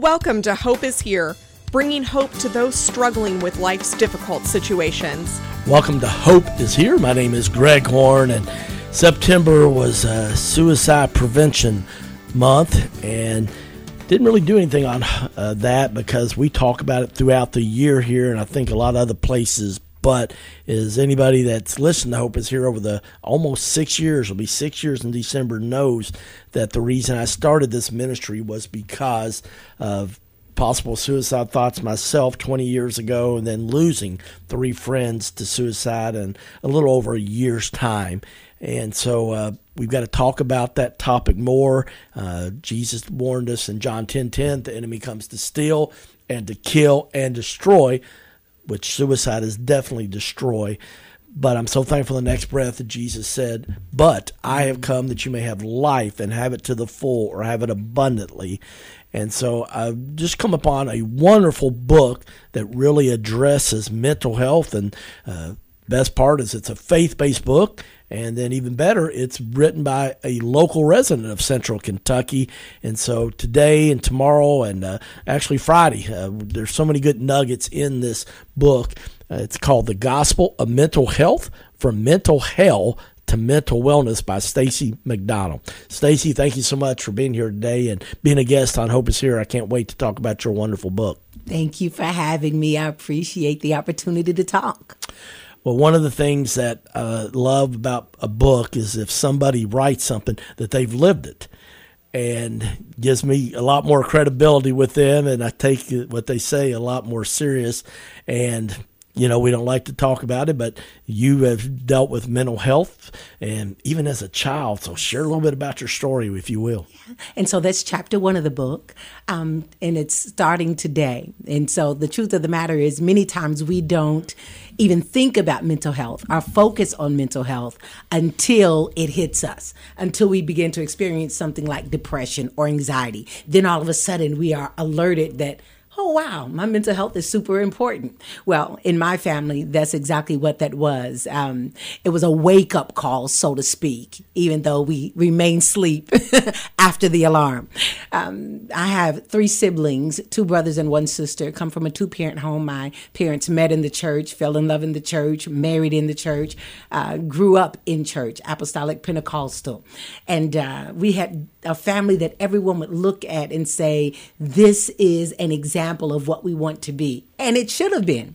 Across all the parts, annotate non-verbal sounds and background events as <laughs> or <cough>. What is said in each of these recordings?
Welcome to Hope is Here, bringing hope to those struggling with life's difficult situations. Welcome to Hope is Here. My name is Greg Horn, and September was uh, Suicide Prevention Month, and didn't really do anything on uh, that because we talk about it throughout the year here, and I think a lot of other places. But is anybody that's listened to Hope is Here over the almost six years, will be six years in December, knows that the reason I started this ministry was because of possible suicide thoughts myself 20 years ago and then losing three friends to suicide in a little over a year's time. And so uh, we've got to talk about that topic more. Uh, Jesus warned us in John 10 10 the enemy comes to steal and to kill and destroy which suicide is definitely destroy. But I'm so thankful the next breath that Jesus said, But I have come that you may have life and have it to the full or have it abundantly. And so I've just come upon a wonderful book that really addresses mental health. And uh, best part is it's a faith based book. And then, even better, it's written by a local resident of Central Kentucky. And so, today and tomorrow, and uh, actually Friday, uh, there's so many good nuggets in this book. Uh, it's called The Gospel of Mental Health from Mental Hell to Mental Wellness by Stacey McDonald. Stacey, thank you so much for being here today and being a guest on Hope is Here. I can't wait to talk about your wonderful book. Thank you for having me. I appreciate the opportunity to talk. Well, one of the things that I uh, love about a book is if somebody writes something that they've lived it. And gives me a lot more credibility with them and I take what they say a lot more serious. And you know, we don't like to talk about it, but you have dealt with mental health and even as a child. So share a little bit about your story, if you will. And so that's chapter one of the book, um, and it's starting today. And so the truth of the matter is, many times we don't even think about mental health, our focus on mental health until it hits us, until we begin to experience something like depression or anxiety. Then all of a sudden we are alerted that oh wow my mental health is super important. Well in my family that's exactly what that was. Um, it was a wake-up call so to speak even though we remain asleep <laughs> after the alarm. Um, i have three siblings two brothers and one sister. Come from a two-parent home. My parents met in the church fell in love in the church married in the church uh, grew up in church apostolic pentecostal. And uh, we had a family that everyone would look at and say this is an example example of what we want to be. And it should have been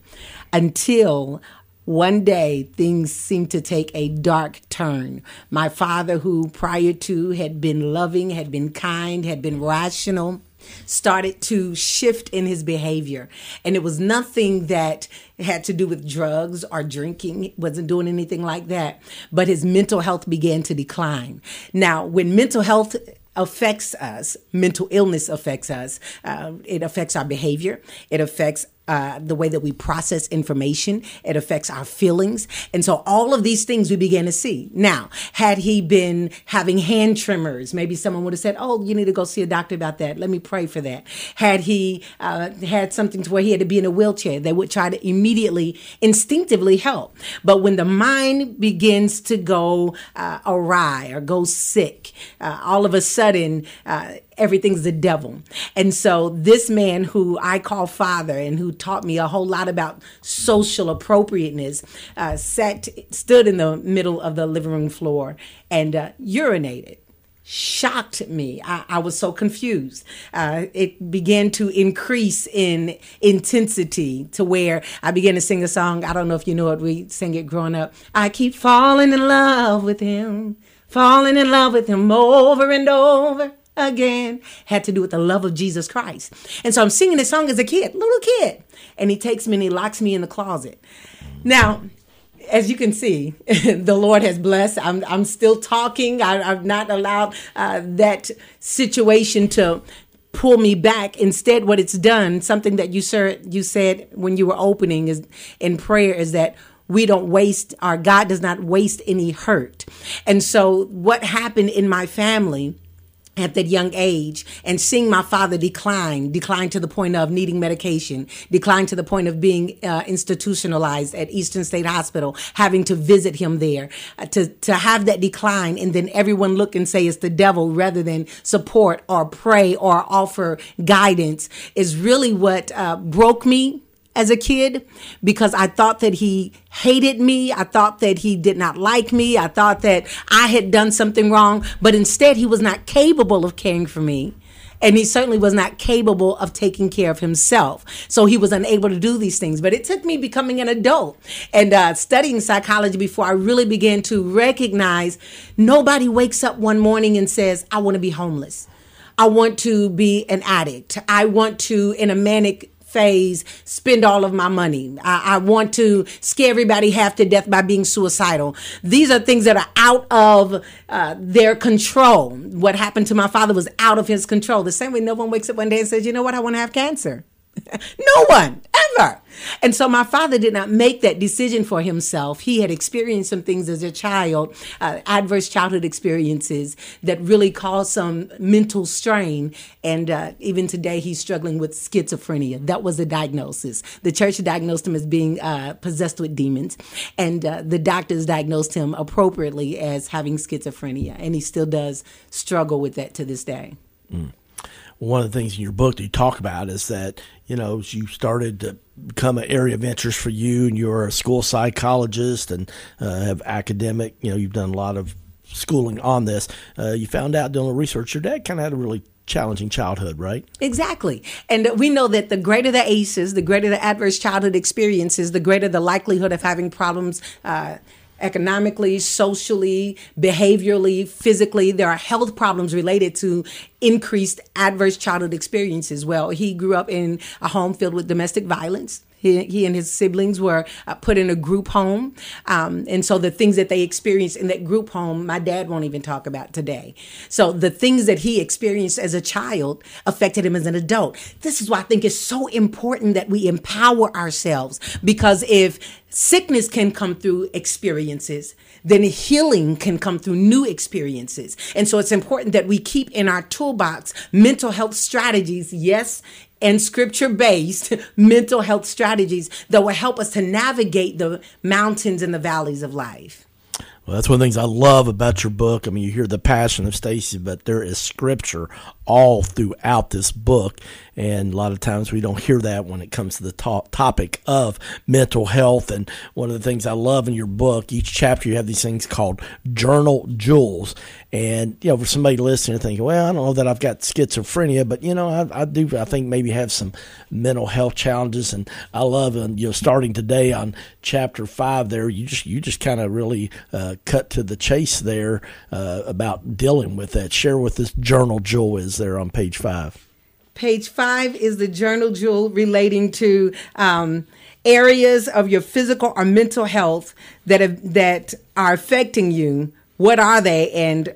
until one day things seemed to take a dark turn. My father, who prior to had been loving, had been kind, had been rational, started to shift in his behavior. And it was nothing that had to do with drugs or drinking, he wasn't doing anything like that. But his mental health began to decline. Now, when mental health affects us, mental illness affects us, uh, it affects our behavior, it affects uh, the way that we process information. It affects our feelings. And so all of these things we began to see. Now, had he been having hand tremors, maybe someone would have said, Oh, you need to go see a doctor about that. Let me pray for that. Had he uh, had something to where he had to be in a wheelchair, they would try to immediately, instinctively help. But when the mind begins to go uh, awry or go sick, uh, all of a sudden, uh, everything's the devil. And so this man who I call father and who taught me a whole lot about social appropriateness uh, sat stood in the middle of the living room floor and uh, urinated shocked me. I, I, was so confused. Uh, it began to increase in intensity to where I began to sing a song. I don't know if you know it. We sang it growing up. I keep falling in love with him, falling in love with him over and over again had to do with the love of Jesus Christ. And so I'm singing this song as a kid, little kid. And he takes me and he locks me in the closet. Now, as you can see, <laughs> the Lord has blessed. I'm, I'm still talking. I, have not allowed uh, that situation to pull me back. Instead, what it's done, something that you, sir, you said when you were opening is in prayer, is that we don't waste, our God does not waste any hurt. And so, what happened in my family? At that young age and seeing my father decline, decline to the point of needing medication, decline to the point of being uh, institutionalized at Eastern State Hospital, having to visit him there, uh, to, to have that decline and then everyone look and say it's the devil rather than support or pray or offer guidance is really what uh, broke me as a kid because I thought that he hated me. I thought that he did not like me. I thought that I had done something wrong, but instead he was not capable of caring for me. And he certainly was not capable of taking care of himself. So he was unable to do these things. But it took me becoming an adult and uh, studying psychology before I really began to recognize nobody wakes up one morning and says, I want to be homeless. I want to be an addict. I want to, in a manic phase spend all of my money. I, I, want to scare everybody half to death by being suicidal. These are things that are out of uh, their control. What happened to my father was out of his control. The same way no one wakes up one day and says, you know what, I want to have cancer. <laughs> no one ever. And so my father did not make that decision for himself. He had experienced some things as a child, uh, adverse childhood experiences that really caused some mental strain. And uh, even today, he's struggling with schizophrenia. That was the diagnosis. The church diagnosed him as being uh, possessed with demons, and uh, the doctors diagnosed him appropriately as having schizophrenia. And he still does struggle with that to this day. Mm one of the things in your book that you talk about is that you know you started to become an area of interest for you, and you're a school psychologist and uh, have academic. You know, you've done a lot of schooling on this. Uh, you found out doing research your dad kind of had a really challenging childhood, right? Exactly. And we know that the greater the ACEs, the greater the adverse childhood experiences, the greater the likelihood of having problems. Uh, economically, socially, behaviorally, physically. There are health problems related to increased adverse childhood experiences. Well, he grew up in a home filled with domestic violence. He, he and his siblings were uh, put in a group home. Um, and so the things that they experienced in that group home, my dad won't even talk about today. So the things that he experienced as a child affected him as an adult. This is why I think it's so important that we empower ourselves because if sickness can come through experiences, then healing can come through new experiences. And so it's important that we keep in our toolbox mental health strategies, yes, and scripture based <laughs> mental health strategies that will help us to navigate the mountains and the valleys of life. Well, that's one of the things I love about your book. I mean, you hear the passion of Stacey, but there is scripture all throughout this book. And a lot of times we don't hear that when it comes to the to- topic of mental health. And one of the things I love in your book, each chapter you have these things called journal jewels. And, you know, for somebody listening thinking, well, I don't know that I've got schizophrenia, but, you know, I, I do, I think maybe have some mental health challenges. And I love, and, you know, starting today on chapter five there, you just, you just kind of really uh, cut to the chase there uh, about dealing with that. Share what this journal jewel is there on page five. Page five is the journal jewel relating to um, areas of your physical or mental health that have, that are affecting you. What are they, and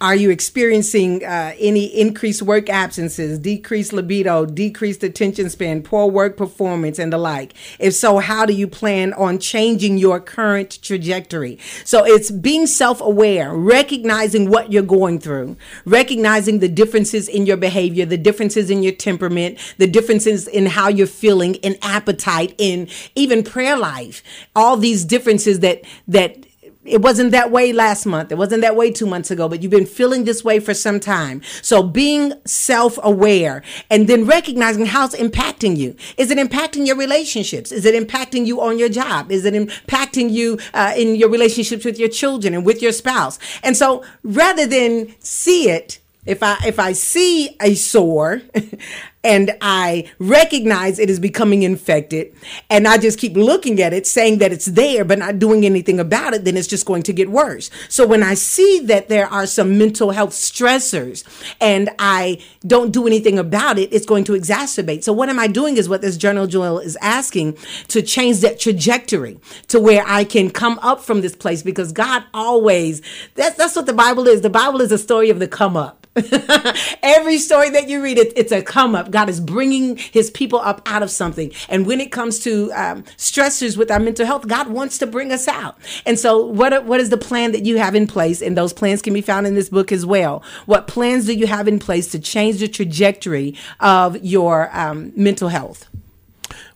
are you experiencing uh, any increased work absences, decreased libido, decreased attention span, poor work performance, and the like? If so, how do you plan on changing your current trajectory? So it's being self aware, recognizing what you're going through, recognizing the differences in your behavior, the differences in your temperament, the differences in how you're feeling, in appetite, in even prayer life. All these differences that, that, it wasn't that way last month. It wasn't that way two months ago, but you've been feeling this way for some time. So being self aware and then recognizing how it's impacting you. Is it impacting your relationships? Is it impacting you on your job? Is it impacting you uh, in your relationships with your children and with your spouse? And so rather than see it, if I if I see a sore <laughs> and I recognize it is becoming infected and I just keep looking at it saying that it's there but not doing anything about it, then it's just going to get worse. So when I see that there are some mental health stressors and I don't do anything about it, it's going to exacerbate. So what am I doing is what this journal jewel is asking to change that trajectory to where I can come up from this place because God always, that's, that's what the Bible is. The Bible is a story of the come up. <laughs> Every story that you read, it, it's a come up. God is bringing his people up out of something. And when it comes to um, stressors with our mental health, God wants to bring us out. And so, what, what is the plan that you have in place? And those plans can be found in this book as well. What plans do you have in place to change the trajectory of your um, mental health?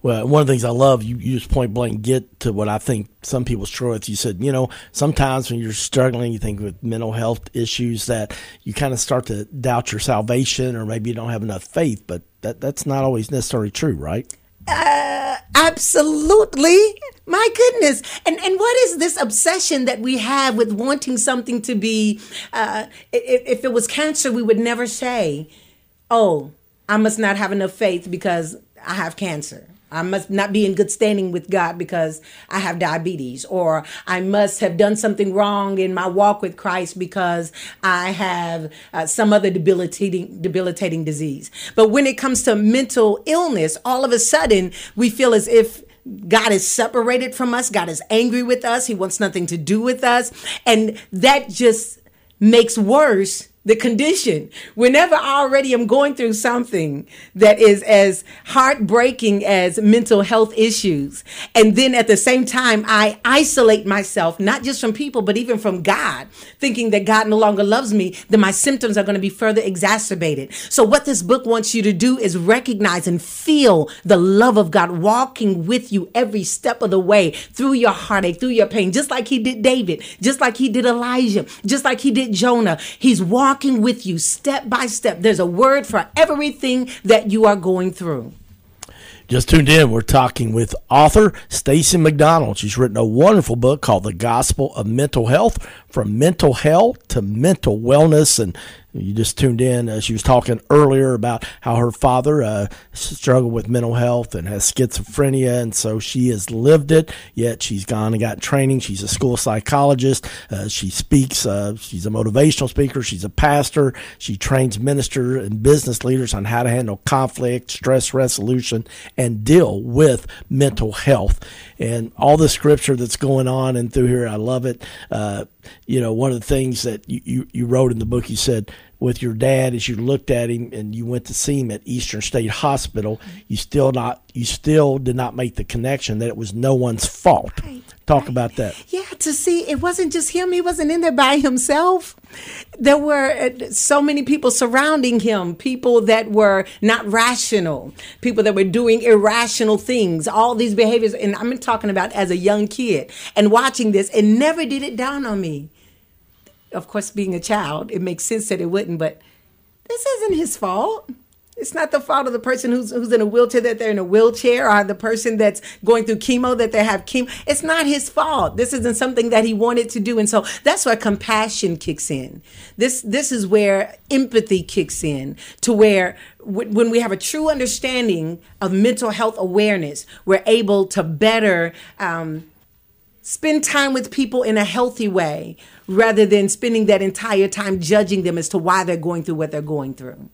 Well, one of the things I love, you, you just point blank get to what I think some people struggle with. You said, you know, sometimes when you're struggling, you think with mental health issues that you kind of start to doubt your salvation or maybe you don't have enough faith, but that, that's not always necessarily true, right? Uh, absolutely. My goodness. And and what is this obsession that we have with wanting something to be uh, if, if it was cancer, we would never say, "Oh, I must not have enough faith because I have cancer." I must not be in good standing with God because I have diabetes, or I must have done something wrong in my walk with Christ because I have uh, some other debilitating debilitating disease. But when it comes to mental illness, all of a sudden we feel as if God is separated from us. God is angry with us. He wants nothing to do with us. And that just makes worse the condition. Whenever I already am going through something that is as heartbreaking as mental health issues, and then at the same time, I isolate myself, not just from people, but even from God, thinking that God no longer loves me, then my symptoms are going to be further exacerbated. So, what this book wants you to do is recognize and feel the love of God walking with you every step of the way through your heartache, through your pain, just like He did David, just like He did Elijah, just like He did Jonah. He's walking walking with you step by step. There's a word for everything that you are going through. Just tuned in. We're talking with author Stacey McDonald. She's written a wonderful book called The Gospel of Mental Health From Mental Health to Mental Wellness. And you just tuned in. Uh, she was talking earlier about how her father uh, struggled with mental health and has schizophrenia, and so she has lived it. Yet she's gone and got training. She's a school psychologist. Uh, she speaks. Uh, she's a motivational speaker. She's a pastor. She trains ministers and business leaders on how to handle conflict, stress resolution, and deal with mental health. And all the scripture that's going on and through here, I love it. You know, one of the things that you, you, you wrote in the book, you said with your dad as you looked at him and you went to see him at Eastern State Hospital, you still not you still did not make the connection that it was no one's fault. Right. Talk right. about that. Yeah, to see it wasn't just him; he wasn't in there by himself. There were uh, so many people surrounding him, people that were not rational, people that were doing irrational things, all these behaviors. And I'm talking about as a young kid and watching this, and never did it dawn on me of course, being a child, it makes sense that it wouldn't, but this isn't his fault. It's not the fault of the person who's who's in a wheelchair that they're in a wheelchair or the person that's going through chemo that they have chemo. It's not his fault. This isn't something that he wanted to do. And so that's where compassion kicks in. This this is where empathy kicks in to where when we have a true understanding of mental health awareness, we're able to better um, spend time with people in a healthy way rather than spending that entire time judging them as to why they're going through what they're going through.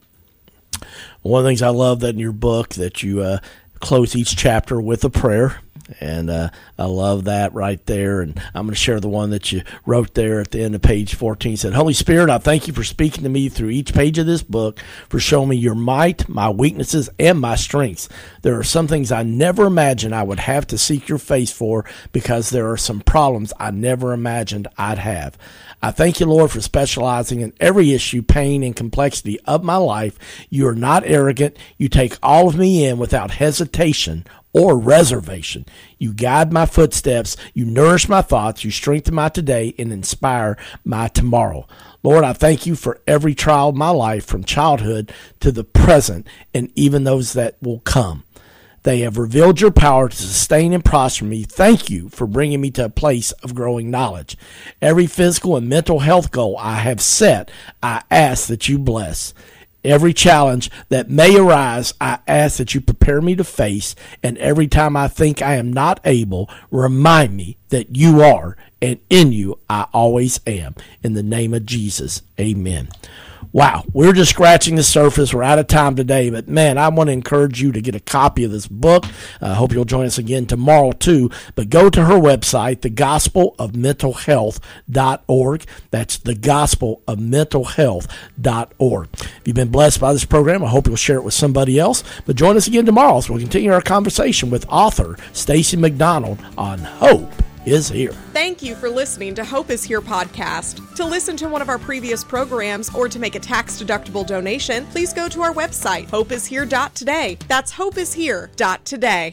One of the things I love that in your book that you uh, close each chapter with a prayer and uh, I love that right there. And I'm going to share the one that you wrote there at the end of page 14. It said, Holy Spirit, I thank you for speaking to me through each page of this book, for showing me your might, my weaknesses, and my strengths. There are some things I never imagined I would have to seek your face for because there are some problems I never imagined I'd have. I thank you, Lord, for specializing in every issue, pain, and complexity of my life. You are not arrogant. You take all of me in without hesitation or reservation. You guide my footsteps, you nourish my thoughts, you strengthen my today, and inspire my tomorrow. Lord, I thank you for every trial of my life from childhood to the present and even those that will come. They have revealed your power to sustain and prosper me. Thank you for bringing me to a place of growing knowledge. Every physical and mental health goal I have set, I ask that you bless. Every challenge that may arise, I ask that you prepare me to face. And every time I think I am not able, remind me that you are, and in you I always am. In the name of Jesus, amen. Wow, we're just scratching the surface. We're out of time today, but man, I want to encourage you to get a copy of this book. I uh, hope you'll join us again tomorrow too. But go to her website, thegospelofmentalhealth.org. That's thegospelofmentalhealth.org. If you've been blessed by this program, I hope you'll share it with somebody else. But join us again tomorrow as we'll continue our conversation with author Stacey McDonald on hope is here. Thank you for listening to Hope is Here podcast. To listen to one of our previous programs or to make a tax deductible donation, please go to our website, hopeishere.today. That's hopeishere.today.